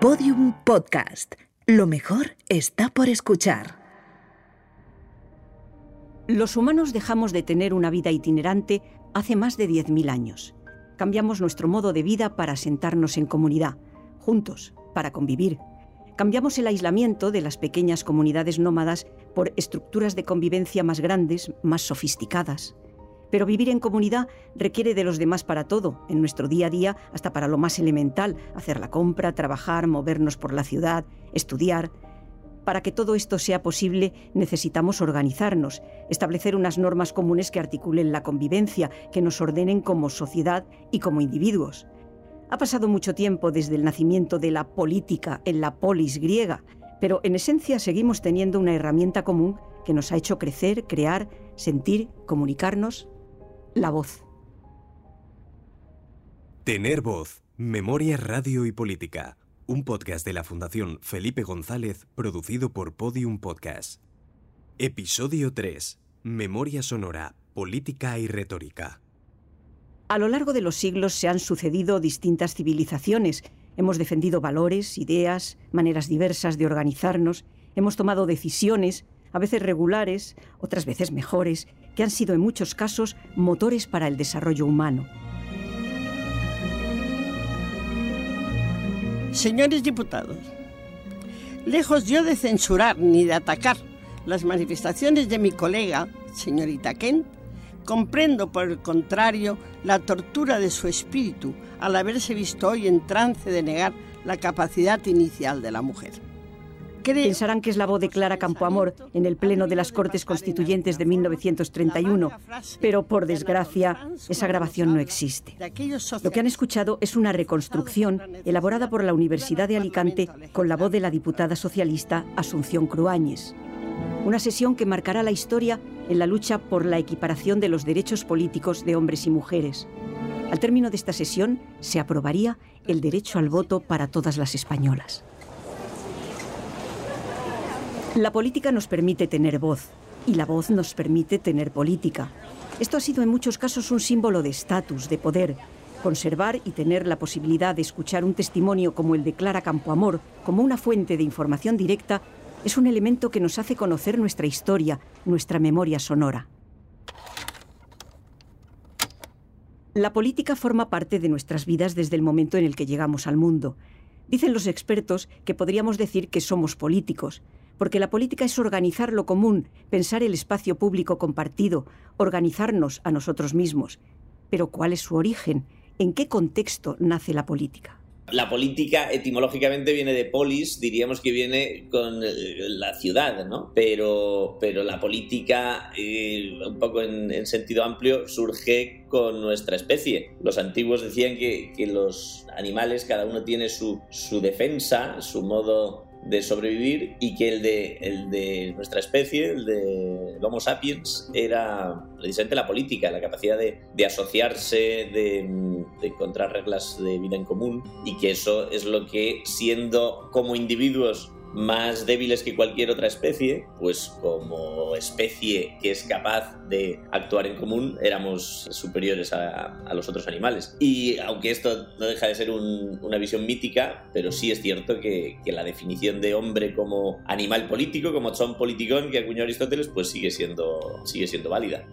Podium Podcast. Lo mejor está por escuchar. Los humanos dejamos de tener una vida itinerante hace más de 10.000 años. Cambiamos nuestro modo de vida para sentarnos en comunidad, juntos, para convivir. Cambiamos el aislamiento de las pequeñas comunidades nómadas por estructuras de convivencia más grandes, más sofisticadas. Pero vivir en comunidad requiere de los demás para todo, en nuestro día a día, hasta para lo más elemental, hacer la compra, trabajar, movernos por la ciudad, estudiar. Para que todo esto sea posible necesitamos organizarnos, establecer unas normas comunes que articulen la convivencia, que nos ordenen como sociedad y como individuos. Ha pasado mucho tiempo desde el nacimiento de la política en la polis griega, pero en esencia seguimos teniendo una herramienta común que nos ha hecho crecer, crear, sentir, comunicarnos, la voz. Tener voz, Memoria Radio y Política, un podcast de la Fundación Felipe González producido por Podium Podcast. Episodio 3. Memoria sonora, política y retórica. A lo largo de los siglos se han sucedido distintas civilizaciones. Hemos defendido valores, ideas, maneras diversas de organizarnos, hemos tomado decisiones, a veces regulares, otras veces mejores, que han sido en muchos casos motores para el desarrollo humano. Señores diputados, lejos yo de censurar ni de atacar las manifestaciones de mi colega, señorita Kent, Comprendo, por el contrario, la tortura de su espíritu al haberse visto hoy en trance de negar la capacidad inicial de la mujer. Pensarán que es la voz de Clara Campoamor en el Pleno de las Cortes Constituyentes de 1931, pero por desgracia esa grabación no existe. Lo que han escuchado es una reconstrucción elaborada por la Universidad de Alicante con la voz de la diputada socialista Asunción Cruáñez. Una sesión que marcará la historia en la lucha por la equiparación de los derechos políticos de hombres y mujeres. Al término de esta sesión se aprobaría el derecho al voto para todas las españolas. La política nos permite tener voz y la voz nos permite tener política. Esto ha sido en muchos casos un símbolo de estatus, de poder. Conservar y tener la posibilidad de escuchar un testimonio como el de Clara Campoamor como una fuente de información directa es un elemento que nos hace conocer nuestra historia, nuestra memoria sonora. La política forma parte de nuestras vidas desde el momento en el que llegamos al mundo. Dicen los expertos que podríamos decir que somos políticos, porque la política es organizar lo común, pensar el espacio público compartido, organizarnos a nosotros mismos. Pero ¿cuál es su origen? ¿En qué contexto nace la política? La política etimológicamente viene de polis, diríamos que viene con la ciudad, ¿no? Pero, pero la política, eh, un poco en, sentido amplio, surge con nuestra especie. Los antiguos decían que, que los animales, cada uno tiene su, su defensa, su modo de sobrevivir y que el de, el de nuestra especie, el de Homo sapiens, era precisamente la política, la capacidad de, asociarse, de, de, encontrar reglas de vida en común y que eso es lo que siendo como individuos más débiles que cualquier otra especie, pues como especie que es capaz de actuar en común, éramos superiores a, los otros animales. Y aunque esto no deja de ser una visión mítica, pero sí es cierto que, la definición de hombre como animal político, como son politicón que acuñó Aristóteles, pues sigue siendo, sigue siendo válida.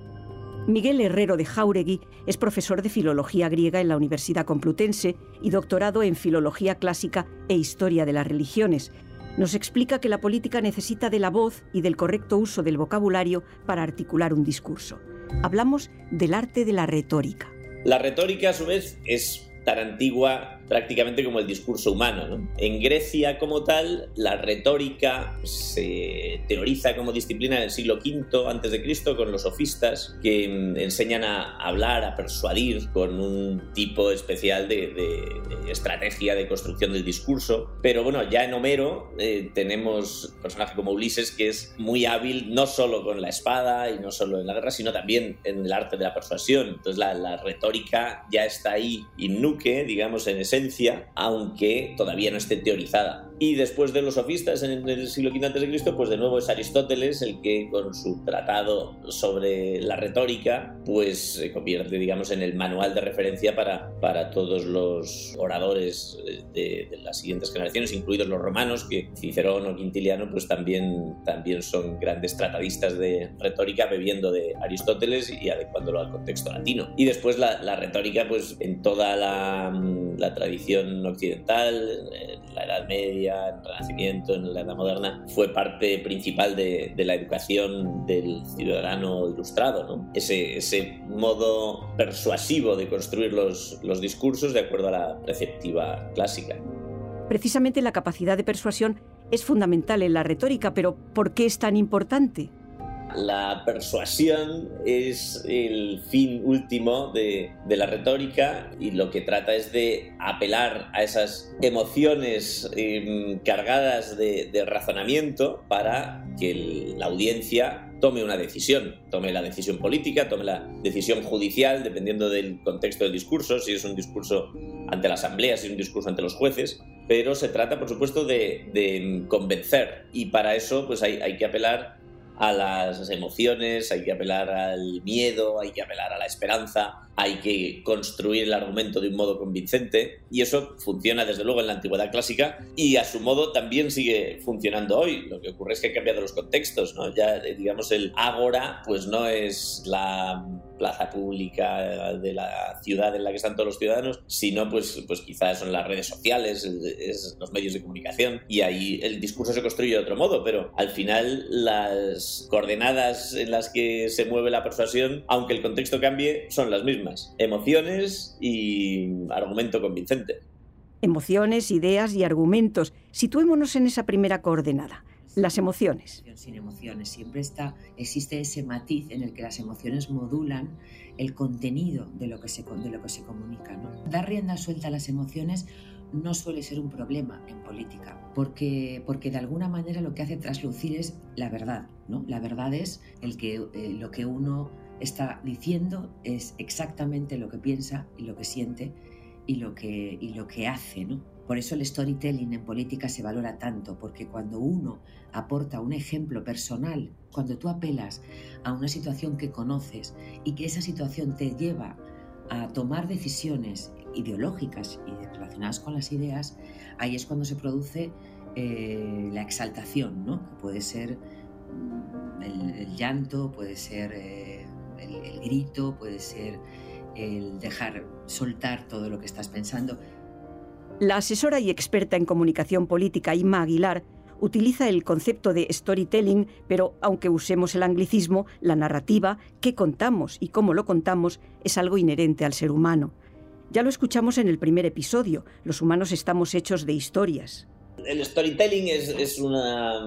Miguel Herrero de Jauregui es profesor de Filología griega en la Universidad Complutense y doctorado en Filología Clásica e Historia de las Religiones nos explica que la política necesita de la voz y del correcto uso del vocabulario para articular un discurso. Hablamos del arte de la retórica. La retórica, a su vez, es tan antigua prácticamente como el discurso humano. En Grecia como tal, la retórica se teoriza como disciplina en el siglo V antes de Cristo con los sofistas que mm, enseñan a hablar, a persuadir con un tipo especial de, estrategia de construcción del discurso. Pero bueno, ya en Homero eh, tenemos personaje como Ulises que es muy hábil no solo con la espada y no solo en la guerra, sino también en el arte de la persuasión. Entonces la, la retórica ya está ahí, innuque, digamos, en aunque todavía no esté teorizada. Y después de los sofistas en el siglo V a.C., pues de nuevo es Aristóteles el que con su tratado sobre la retórica, pues se convierte, digamos, en el manual de referencia para, para todos los oradores de, de las siguientes generaciones, incluidos los romanos, que Cicerón o Quintiliano, pues también, también son grandes tratadistas de retórica bebiendo de Aristóteles y adecuándolo al contexto latino. Y después la, la retórica, pues en toda la, la tradición occidental, en la Edad Media, en el Renacimiento, en la Edad Moderna, fue parte principal de, la educación del ciudadano ilustrado, ese modo persuasivo de construir los, los discursos de acuerdo a la preceptiva clásica. Precisamente la capacidad de persuasión es fundamental en la retórica, pero ¿por qué es tan importante? La persuasión es el fin último de, la retórica y lo que trata es de apelar a esas emociones eh, cargadas de, razonamiento para que la audiencia tome una decisión, tome la decisión política, tome la decisión judicial, dependiendo del contexto del discurso, si es un discurso ante la asamblea, si es un discurso ante los jueces, pero se trata, por supuesto, de, convencer. Y para eso pues hay que apelar a las emociones, hay que apelar al miedo, hay que apelar a la esperanza, hay que construir el argumento de un modo convincente y eso funciona desde luego en la antigüedad clásica y a su modo también sigue funcionando hoy. Lo que ocurre es que han cambiado los contextos, ¿no? Ya digamos el ágora pues no es la plaza pública de la ciudad en la que están todos los ciudadanos, sino pues, pues quizás son las redes sociales, es los medios de comunicación y ahí el discurso se construye de otro modo, pero al final las coordenadas en las que se mueve la persuasión, aunque el contexto cambie, son las mismas emociones y argumento convincente. Emociones, ideas y argumentos. Situémonos en esa primera coordenada. Las emociones. Sin emociones. Siempre está, existe ese matiz en el que las emociones modulan el contenido de lo que se, de lo que se comunica. ¿no? Dar rienda suelta a las emociones no suele ser un problema en política, porque, porque de alguna manera lo que hace traslucir es la verdad. ¿no? La verdad es el que, eh, lo que uno está diciendo es exactamente lo que piensa y lo que siente y lo que, y lo que hace. ¿no? Por eso el storytelling en política se valora tanto, porque cuando uno aporta un ejemplo personal, cuando tú apelas a una situación que conoces y que esa situación te lleva a tomar decisiones ideológicas y relacionadas con las ideas, ahí es cuando se produce eh, la exaltación, ¿no? que puede ser mm, el, llanto, puede ser... Eh, el, grito, puede ser el dejar soltar todo lo que estás pensando. La asesora y experta en comunicación política Inma Aguilar utiliza el concepto de storytelling, pero aunque usemos el anglicismo, la narrativa, qué contamos y cómo lo contamos, es algo inherente al ser humano. Ya lo escuchamos en el primer episodio, los humanos estamos hechos de historias. El storytelling es, es una,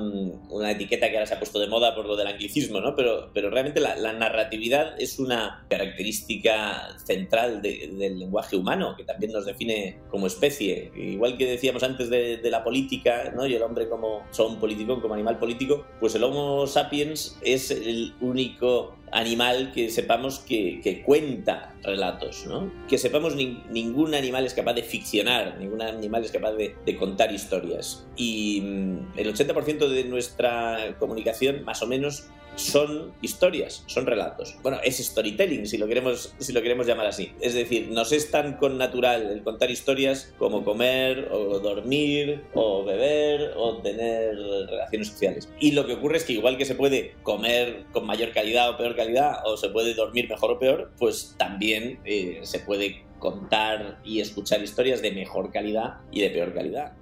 una, etiqueta que ahora se ha puesto de moda por lo del anglicismo, ¿no? Pero, pero realmente la, la narratividad es una característica central de, del lenguaje humano, que también nos define como especie. Igual que decíamos antes de, de la política, ¿no? Y el hombre como son político, como animal político, pues el Homo sapiens es el único animal que sepamos que, cuenta relatos, ¿no? Que sepamos ni, ningún animal es capaz de ficcionar, ningún animal es capaz de, de contar historias. Y mm, el 80% de nuestra comunicación, más o menos, son historias, son relatos. Bueno, es storytelling, si lo queremos, si lo queremos llamar así. Es decir, nos es tan connatural el contar historias como comer, o dormir, o beber, o tener relaciones sociales. Y lo que ocurre es que igual que se puede comer con mayor calidad o peor calidad, o se puede dormir mejor o peor, pues también eh, se puede contar y escuchar historias de mejor calidad y de peor calidad.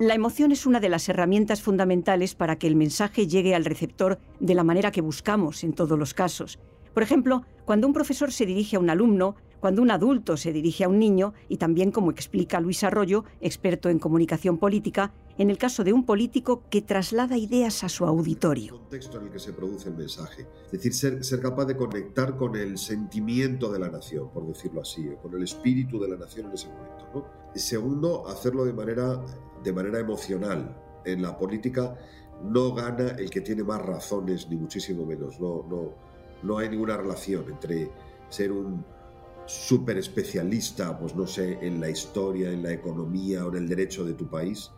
La emoción es una de las herramientas fundamentales para que el mensaje llegue al receptor de la manera que buscamos en todos los casos. Por ejemplo, cuando un profesor se dirige a un alumno, cuando un adulto se dirige a un niño y también, como explica Luis Arroyo, experto en comunicación política, en el caso de un político que traslada ideas a su auditorio. El contexto en el que se produce el mensaje. Es decir, ser, capaz de conectar con el sentimiento de la nación, por decirlo así, con el espíritu de la nación en ese momento. ¿no? Segundo, hacerlo de manera, de manera emocional. En la política no gana el que tiene más razones, ni muchísimo menos. No, no, no hay ninguna relación entre ser un súper especialista, pues no sé, en la historia, en la economía o en el derecho de tu país,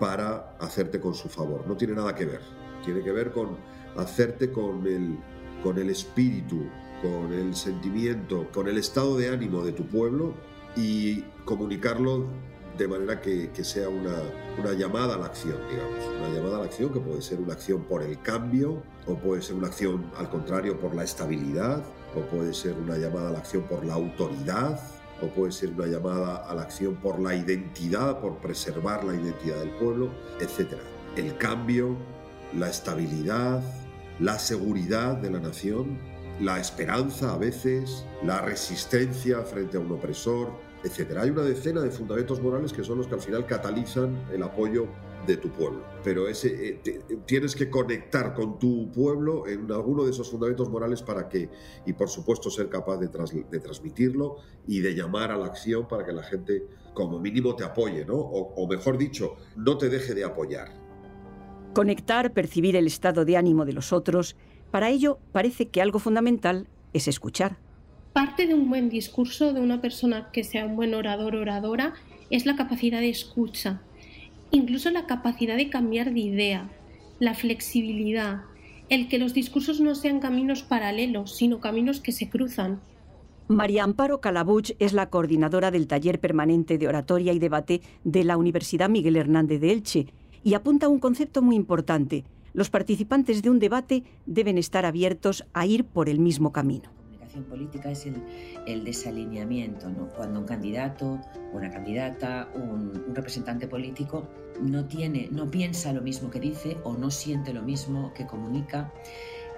para hacerte con su favor. No tiene nada que ver. Tiene que ver con hacerte con el, con el espíritu, con el sentimiento, con el estado de ánimo de tu pueblo y comunicarlo de manera que, sea una, una, llamada a la acción, digamos. Una llamada a la acción que puede ser una acción por el cambio, o puede ser una acción al contrario por la estabilidad, o puede ser una llamada a la acción por la autoridad, o puede ser una llamada a la acción por la identidad, por preservar la identidad del pueblo, etc. El cambio, la estabilidad, la seguridad de la nación, la esperanza a veces, la resistencia frente a un opresor, etc. Hay una decena de fundamentos morales que son los que al final catalizan el apoyo de tu pueblo. Pero ese, eh, tienes que conectar con tu pueblo en alguno de esos fundamentos morales para que, y por supuesto ser capaz de, de transmitirlo y de llamar a la acción para que la gente como mínimo te apoye, ¿no? o mejor dicho, no te deje de apoyar. Conectar, percibir el estado de ánimo de los otros, para ello parece que algo fundamental es escuchar. Parte de un buen discurso de una persona que sea un buen orador oradora es la capacidad de escucha, incluso la capacidad de cambiar de idea, la flexibilidad, el que los discursos no sean caminos paralelos, sino caminos que se cruzan. María Amparo Calabuch es la coordinadora del taller permanente de oratoria y debate de la Universidad Miguel Hernández de Elche y apunta un concepto muy importante. Los participantes de un debate deben estar abiertos a ir por el mismo camino política es el, desalineamiento, ¿no? cuando un candidato, una candidata, un, un, representante político no, tiene, no piensa lo mismo que dice o no siente lo mismo que comunica,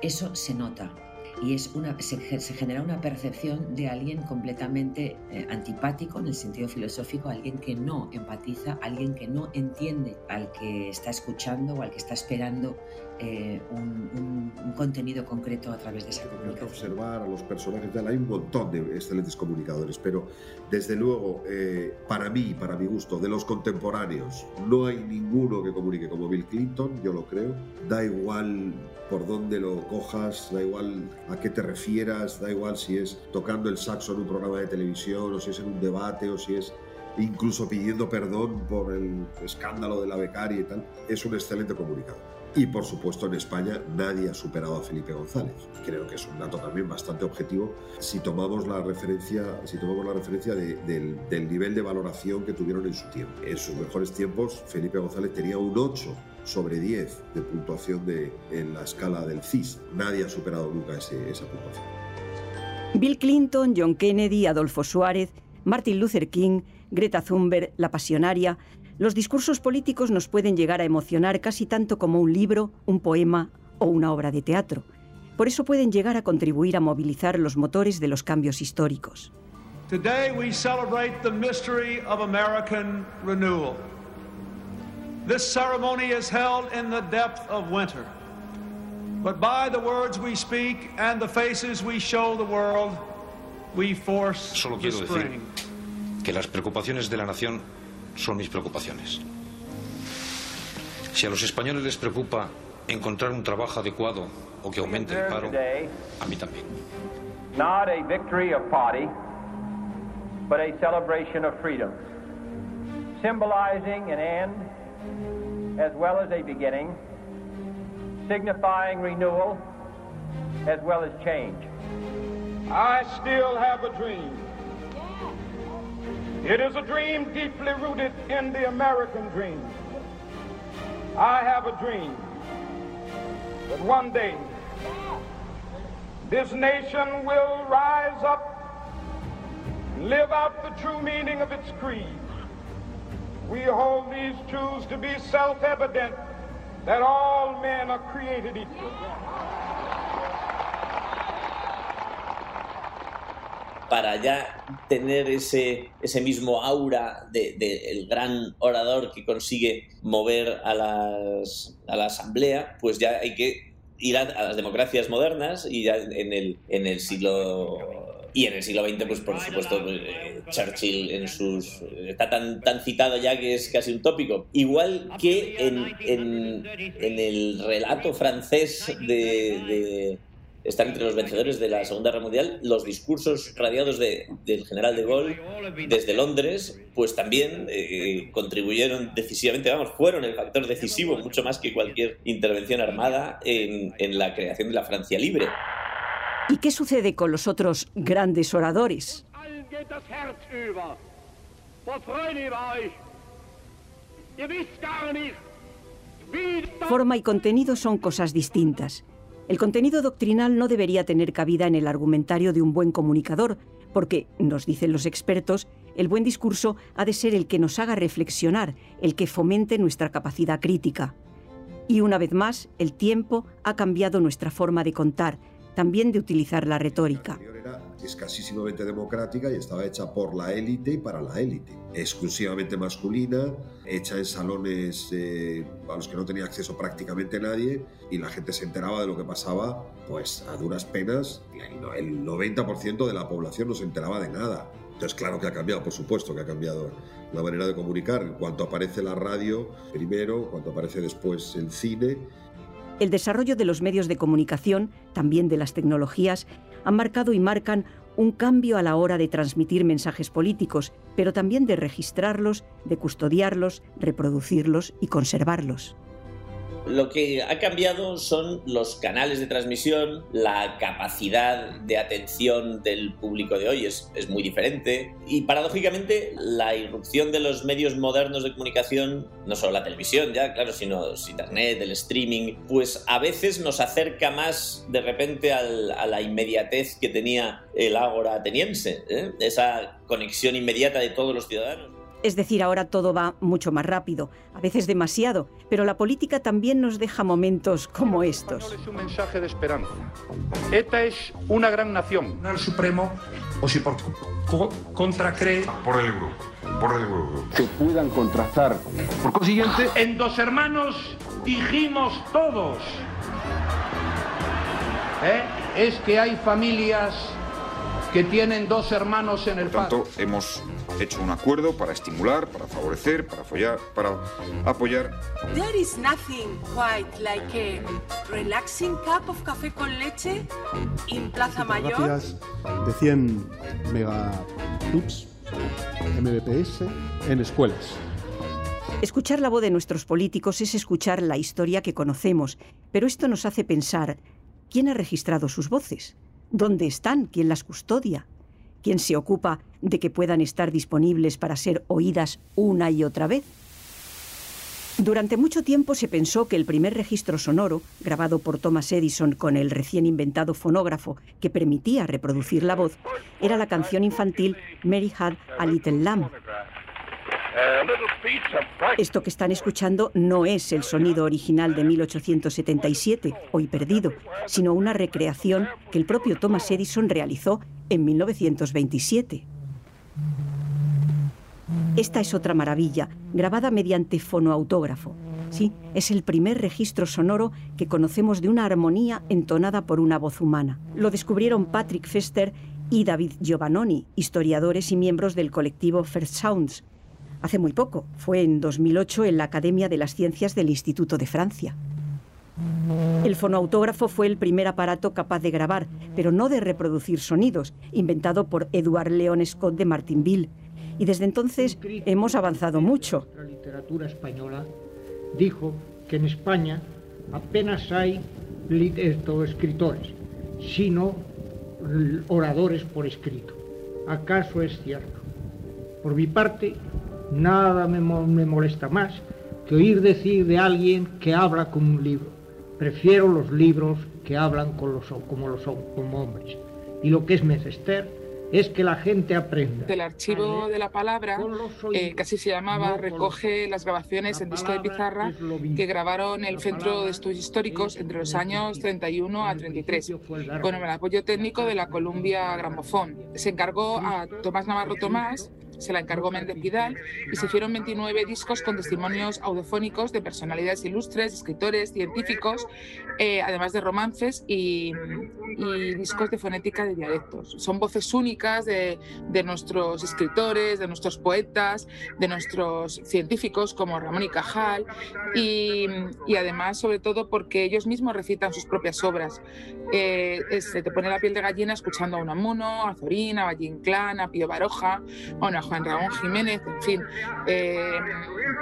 eso se nota y es una, se, genera una percepción de alguien completamente eh, antipático en el sentido filosófico, alguien que no empatiza, alguien que no entiende al que está escuchando o al que está esperando eh, un, contenido concreto a través de esa comunicación. observar a los personajes, tal. hay un montón de excelentes comunicadores, pero desde luego, eh, para mí, para mi gusto, de los contemporáneos, no hay ninguno que comunique como Bill Clinton, yo lo creo. Da igual por dónde lo cojas, da igual a qué te refieras, da igual si es tocando el saxo en un programa de televisión o si es en un debate o si es incluso pidiendo perdón por el escándalo de la becaria y tal, es un excelente comunicador. Y por supuesto en España nadie ha superado a Felipe González. Creo que es un dato también bastante objetivo si tomamos la referencia, si tomamos la referencia del, nivel de valoración que tuvieron en su tiempo. En sus mejores tiempos Felipe González tenía un 8 sobre 10 de puntuación de, en la escala del CIS. Nadie ha superado nunca esa puntuación. Bill Clinton, John Kennedy, Adolfo Suárez, Martin Luther King, Greta Thunberg, La Pasionaria, los discursos políticos nos pueden llegar a emocionar casi tanto como un libro, un poema o una obra de teatro. Por eso pueden llegar a contribuir a movilizar los motores de los cambios históricos. Today we celebrate the mystery of American renewal. This ceremony is held in the depth of winter. But by the words we speak and the faces we show the world, we force Solo quiero decir que las preocupaciones de la nación son mis preocupaciones. Si a los españoles les preocupa encontrar un trabajo adecuado o que aumente el paro, a mí también. Not a victory of party, but a celebration of freedom, symbolizing an end as well as a beginning, signifying renewal as well as change. I still have a dream. It is a dream deeply rooted in the American dream. I have a dream that one day this nation will rise up and live out the true meaning of its creed. We hold these truths to be self-evident that all men are created equal. Para ya tener ese, ese mismo aura del de, gran orador que consigue mover a, las, a la asamblea, pues ya hay que ir a, las democracias modernas y ya en el, en el siglo y en el siglo XX, pues por supuesto, pues, eh, Churchill en sus está tan, tan citado ya que es casi un tópico. Igual que en, en el relato francés de, estar entre los vencedores de la Segunda Guerra Mundial, los discursos radiados de, del general de Gaulle desde Londres, pues también eh, contribuyeron decisivamente, vamos, fueron el factor decisivo, mucho más que cualquier intervención armada en, en la creación de la Francia libre. ¿Y qué sucede con los otros grandes oradores? Forma y contenido son cosas distintas. El contenido doctrinal no debería tener cabida en el argumentario de un buen comunicador, porque, nos dicen los expertos, el buen discurso ha de ser el que nos haga reflexionar, el que fomente nuestra capacidad crítica. Y una vez más, el tiempo ha cambiado nuestra forma de contar, también de utilizar la retórica. Era escasísimamente democrática y estaba hecha por la élite y para la élite. Exclusivamente masculina, hecha en salones eh, a los que no tenía acceso prácticamente nadie y la gente se enteraba de lo que pasaba, pues a duras penas. El 90% de la población no se enteraba de nada. Entonces, claro que ha cambiado, por supuesto que ha cambiado la manera de comunicar. En cuanto aparece la radio, primero, cuando aparece después el cine, el desarrollo de los medios de comunicación, también de las tecnologías, han marcado y marcan un cambio a la hora de transmitir mensajes políticos, pero también de registrarlos, de custodiarlos, reproducirlos y conservarlos. Lo que ha cambiado son los canales de transmisión, la capacidad de atención del público de hoy es, muy diferente y paradójicamente la irrupción de los medios modernos de comunicación, no solo la televisión ya, claro, sino internet, el streaming, pues a veces nos acerca más de repente a la inmediatez que tenía el ágora ateniense, ¿eh? esa conexión inmediata de todos los ciudadanos. Es decir, ahora todo va mucho más rápido, a veces demasiado, pero la política también nos deja momentos como estos. Es un mensaje de esperanza. Esta es una gran nación. El Supremo, o si por contracree... Por el grupo, por el grupo. Que puedan contrastar. Por consiguiente... En Dos Hermanos dijimos todos. ¿eh? Es que hay familias que tienen dos hermanos en el Por tanto, hemos hecho un acuerdo para estimular, para favorecer, para apoyar, para apoyar. There is nothing quite like a relaxing cup of café con leche in Plaza Mayor. De 100 megatubs Mbps en escuelas. Escuchar la voz de nuestros políticos es escuchar la historia que conocemos, pero esto nos hace pensar, ¿quién ha registrado sus voces? ¿Dónde están? ¿Quién las custodia? ¿Quién se ocupa de que puedan estar disponibles para ser oídas una y otra vez? Durante mucho tiempo se pensó que el primer registro sonoro, grabado por Thomas Edison con el recién inventado fonógrafo que permitía reproducir la voz, era la canción infantil Mary Had a Little Lamb. Esto que están escuchando no es el sonido original de 1877, hoy perdido, sino una recreación que el propio Thomas Edison realizó en 1927. Esta es otra maravilla, grabada mediante fonoautógrafo. Sí, es el primer registro sonoro que conocemos de una armonía entonada por una voz humana. Lo descubrieron Patrick Fester y David Giovannoni, historiadores y miembros del colectivo First Sounds, hace muy poco. Fue en 2008 en la Academia de las Ciencias del Instituto de Francia. El fonoautógrafo fue el primer aparato capaz de grabar, pero no de reproducir sonidos, inventado por Edward Leon Scott de Martinville. Y desde entonces hemos avanzado mucho. La literatura española dijo que en España apenas hay escritores, sino oradores por escrito. ¿Acaso es cierto? Por mi parte, Nada me, me, molesta más que oír decir de alguien que habla como un libro. Prefiero los libros que hablan con los, como los como hombres. Y lo que es menester es que la gente aprenda. El archivo de la palabra, eh, casi se llamaba, recoge las grabaciones en disco de pizarra que grabaron el Centro de Estudios Históricos entre los años 31 a 33, con el apoyo técnico de la Columbia Gramophone. Se encargó a Tomás Navarro Tomás se la encargó Méndez Vidal y se hicieron 29 discos con testimonios audiofónicos de personalidades ilustres, escritores, científicos, eh, además de romances y, discos de fonética de dialectos. Son voces únicas de, nuestros escritores, de nuestros poetas, de nuestros científicos como Ramón y Cajal y, además, sobre todo, porque ellos mismos recitan sus propias obras. Eh, se te pone la piel de gallina escuchando a Unamuno, a Zorín, a Valle Inclán, a Pío Baroja, a Juan Ramón Jiménez, en fin. Eh,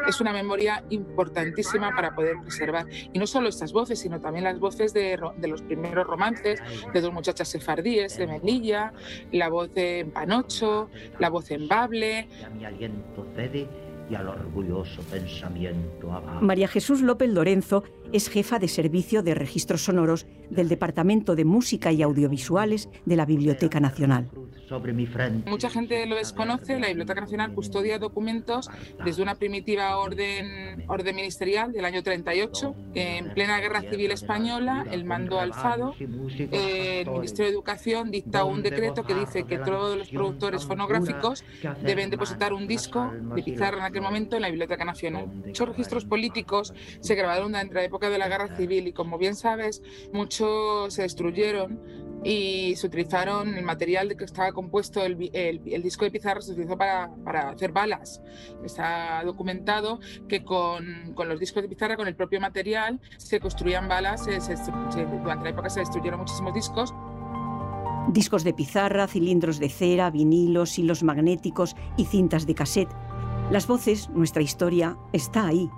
es una memoria importantísima para poder preservar. Y no solo estas voces, sino también las voces de, los primeros romances, de dos muchachas sefardíes, de Melilla, la voz de Panocho, la voz en Bable. Y al orgulloso pensamiento María Jesús López Lorenzo es jefa de servicio de registros sonoros del Departamento de Música y Audiovisuales de la Biblioteca Nacional. Mucha gente lo desconoce, la Biblioteca Nacional custodia documentos desde una primitiva orden, orden ministerial del año 38, en plena Guerra Civil Española, el mando alzado, el Ministerio de Educación dicta un decreto que dice que todos los productores fonográficos deben depositar un disco de pizarra en aquel momento en la Biblioteca Nacional. Muchos registros políticos se grabaron durante la época de la Guerra Civil y como bien sabes, muchos se destruyeron y se utilizaron el material de que estaba compuesto el, disco de pizarra se utilizó para, hacer balas. Está documentado que con, con, los discos de pizarra, con el propio material, se construían balas. durante la época se destruyeron muchísimos discos. Discos de pizarra, cilindros de cera, vinilos, hilos magnéticos y cintas de cassette. Las voces, nuestra historia, está ahí,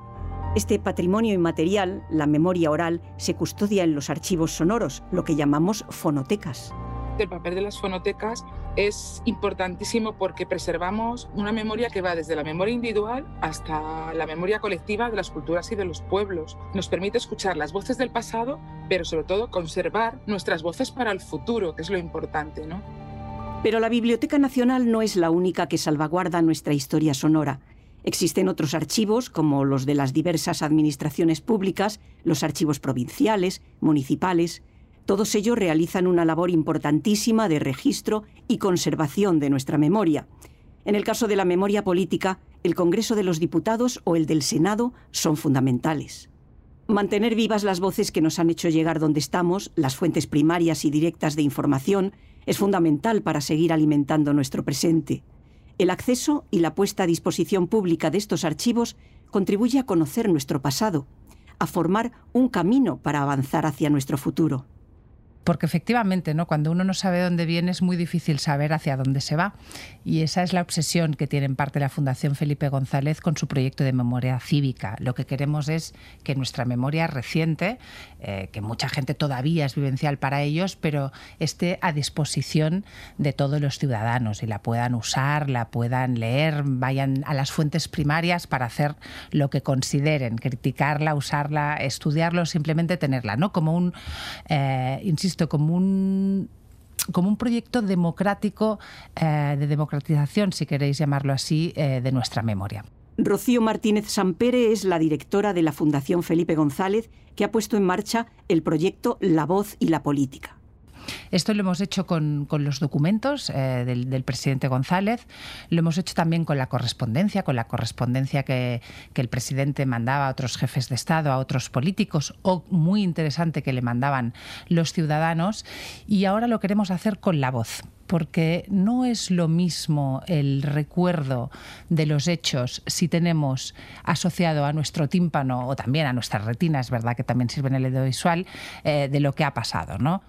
este patrimonio inmaterial, la memoria oral, se custodia en los archivos sonoros, lo que llamamos fonotecas. El papel de las fonotecas es importantísimo porque preservamos una memoria que va desde la memoria individual hasta la memoria colectiva de las culturas y de los pueblos. Nos permite escuchar las voces del pasado, pero sobre todo conservar nuestras voces para el futuro, que es lo importante, ¿no? Pero la Biblioteca Nacional no es la única que salvaguarda nuestra historia sonora. Existen otros archivos, como los de las diversas administraciones públicas, los archivos provinciales, municipales. Todos ellos realizan una labor importantísima de registro y conservación de nuestra memoria. En el caso de la memoria política, el Congreso de los Diputados o el del Senado son fundamentales. Mantener vivas las voces que nos han hecho llegar donde estamos, las fuentes primarias y directas de información, es fundamental para seguir alimentando nuestro presente. El acceso y la puesta a disposición pública de estos archivos contribuye a conocer nuestro pasado, a formar un camino para avanzar hacia nuestro futuro porque efectivamente, ¿no? cuando uno no sabe dónde viene es muy difícil saber hacia dónde se va. Y esa es la obsesión que tiene en parte la Fundación Felipe González con su proyecto de memoria cívica. Lo que queremos es que nuestra memoria reciente, eh, que mucha gente todavía es vivencial para ellos, pero esté a disposición de todos los ciudadanos y la puedan usar, la puedan leer, vayan a las fuentes primarias para hacer lo que consideren, criticarla, usarla, estudiarlo, simplemente tenerla, ¿no? Como un, eh, insisto, como un como un proyecto democrático, eh, de democratización, si queréis llamarlo así, eh, de nuestra memoria. Rocío Martínez Sampere es la directora de la Fundación Felipe González, que ha puesto en marcha el proyecto La Voz y la Política. Esto lo hemos hecho con, los documentos eh, del, presidente González, lo hemos hecho también con la correspondencia, con la correspondencia que, el presidente mandaba a otros jefes de Estado, a otros políticos, o muy interesante que le mandaban los ciudadanos, y ahora lo queremos hacer con la voz porque no es lo mismo el recuerdo de los hechos si tenemos asociado a nuestro tímpano o también a nuestra retina, es verdad que también sirve en el audiovisual, eh, de lo que ha pasado, ¿no?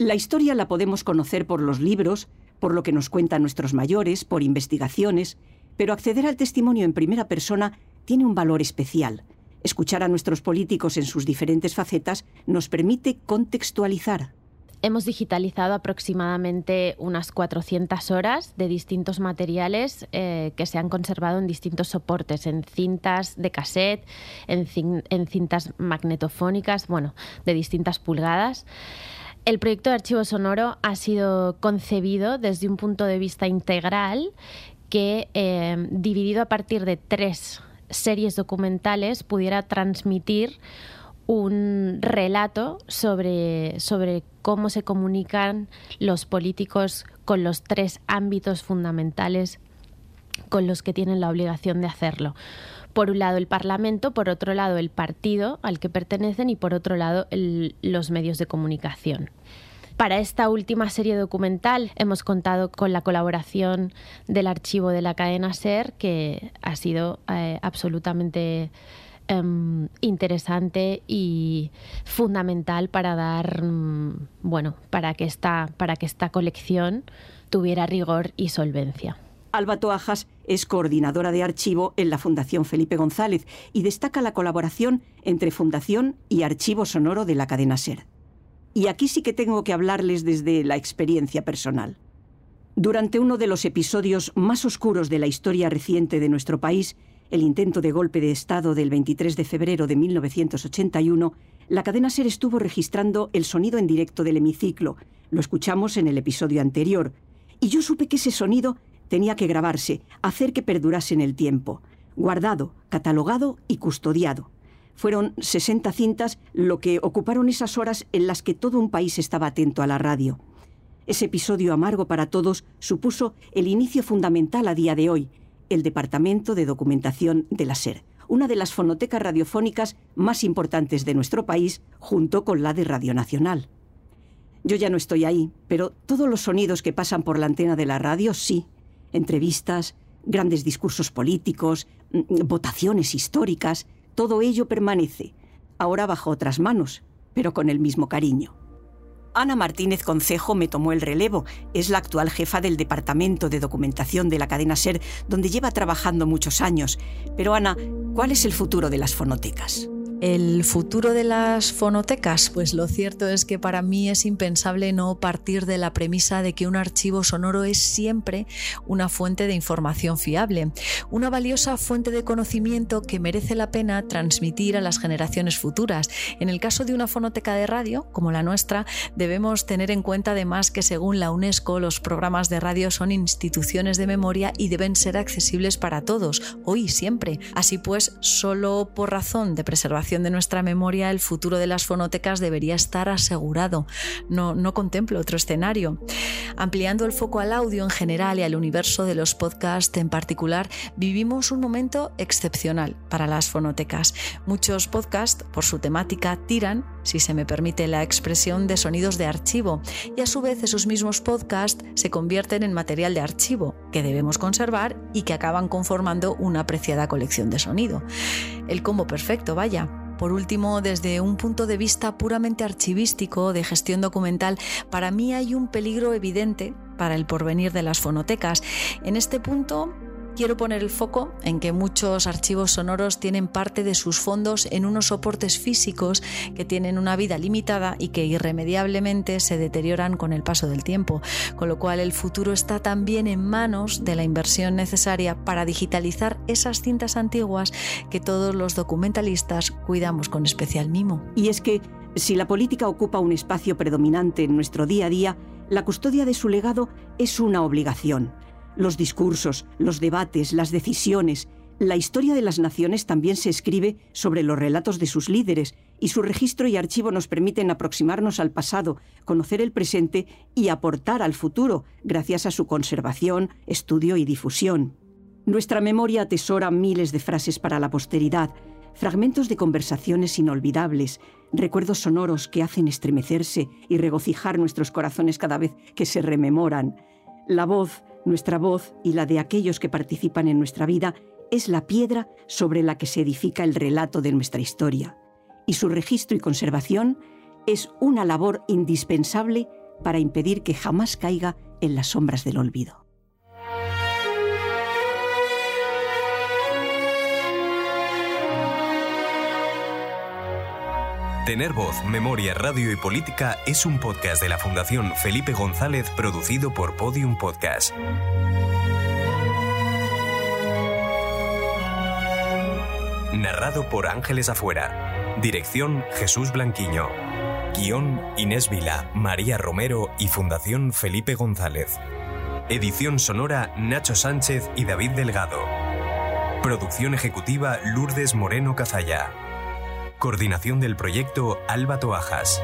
La historia la podemos conocer por los libros, por lo que nos cuentan nuestros mayores, por investigaciones, pero acceder al testimonio en primera persona tiene un valor especial. Escuchar a nuestros políticos en sus diferentes facetas nos permite contextualizar. Hemos digitalizado aproximadamente unas 400 horas de distintos materiales eh, que se han conservado en distintos soportes, en cintas de cassette, en, en cintas magnetofónicas, bueno, de distintas pulgadas. El proyecto de archivo sonoro ha sido concebido desde un punto de vista integral que, eh, dividido a partir de tres series documentales, pudiera transmitir un relato sobre, sobre cómo se comunican los políticos con los tres ámbitos fundamentales con los que tienen la obligación de hacerlo. Por un lado el Parlamento, por otro lado el partido al que pertenecen y por otro lado los medios de comunicación. Para esta última serie documental hemos contado con la colaboración del archivo de la cadena SER, que ha sido eh, absolutamente em, interesante y fundamental para dar, mm, bueno, para que esta, para que esta colección tuviera rigor y solvencia. Alba Toajas es coordinadora de archivo en la Fundación Felipe González y destaca la colaboración entre Fundación y Archivo Sonoro de la cadena SER. Y aquí sí que tengo que hablarles desde la experiencia personal. Durante uno de los episodios más oscuros de la historia reciente de nuestro país, el intento de golpe de Estado del 23 de febrero de 1981, la cadena SER estuvo registrando el sonido en directo del hemiciclo. Lo escuchamos en el episodio anterior. Y yo supe que ese sonido tenía que grabarse, hacer que perdurase en el tiempo, guardado, catalogado y custodiado. Fueron 60 cintas lo que ocuparon esas horas en las que todo un país estaba atento a la radio. Ese episodio amargo para todos supuso el inicio fundamental a día de hoy, el Departamento de Documentación de la SER, una de las fonotecas radiofónicas más importantes de nuestro país, junto con la de Radio Nacional. Yo ya no estoy ahí, pero todos los sonidos que pasan por la antena de la radio sí. Entrevistas, grandes discursos políticos, mm, votaciones históricas, todo ello permanece, ahora bajo otras manos, pero con el mismo cariño. Ana Martínez Concejo me tomó el relevo. Es la actual jefa del Departamento de Documentación de la cadena SER, donde lleva trabajando muchos años. Pero Ana, ¿cuál es el futuro de las fonotecas? El futuro de las fonotecas, pues lo cierto es que para mí es impensable no partir de la premisa de que un archivo sonoro es siempre una fuente de información fiable, una valiosa fuente de conocimiento que merece la pena transmitir a las generaciones futuras. En el caso de una fonoteca de radio, como la nuestra, debemos tener en cuenta además que según la UNESCO los programas de radio son instituciones de memoria y deben ser accesibles para todos, hoy y siempre. Así pues, solo por razón de preservación de nuestra memoria, el futuro de las fonotecas debería estar asegurado. No, no contemplo otro escenario. Ampliando el foco al audio en general y al universo de los podcasts en particular, vivimos un momento excepcional para las fonotecas. Muchos podcasts, por su temática, tiran, si se me permite la expresión, de sonidos de archivo y a su vez esos mismos podcasts se convierten en material de archivo que debemos conservar y que acaban conformando una apreciada colección de sonido. El combo perfecto, vaya. Por último, desde un punto de vista puramente archivístico, de gestión documental, para mí hay un peligro evidente para el porvenir de las fonotecas. En este punto quiero poner el foco en que muchos archivos sonoros tienen parte de sus fondos en unos soportes físicos que tienen una vida limitada y que irremediablemente se deterioran con el paso del tiempo, con lo cual el futuro está también en manos de la inversión necesaria para digitalizar esas cintas antiguas que todos los documentalistas cuidamos con especial mimo. Y es que si la política ocupa un espacio predominante en nuestro día a día, la custodia de su legado es una obligación. Los discursos, los debates, las decisiones, la historia de las naciones también se escribe sobre los relatos de sus líderes y su registro y archivo nos permiten aproximarnos al pasado, conocer el presente y aportar al futuro gracias a su conservación, estudio y difusión. Nuestra memoria atesora miles de frases para la posteridad, fragmentos de conversaciones inolvidables, recuerdos sonoros que hacen estremecerse y regocijar nuestros corazones cada vez que se rememoran. La voz, nuestra voz y la de aquellos que participan en nuestra vida es la piedra sobre la que se edifica el relato de nuestra historia, y su registro y conservación es una labor indispensable para impedir que jamás caiga en las sombras del olvido. Tener Voz, Memoria, Radio y Política es un podcast de la Fundación Felipe González producido por Podium Podcast. Narrado por Ángeles Afuera. Dirección Jesús Blanquiño. Guión Inés Vila, María Romero y Fundación Felipe González. Edición sonora Nacho Sánchez y David Delgado. Producción ejecutiva Lourdes Moreno Cazalla. Coordinación del proyecto Alba Toajas.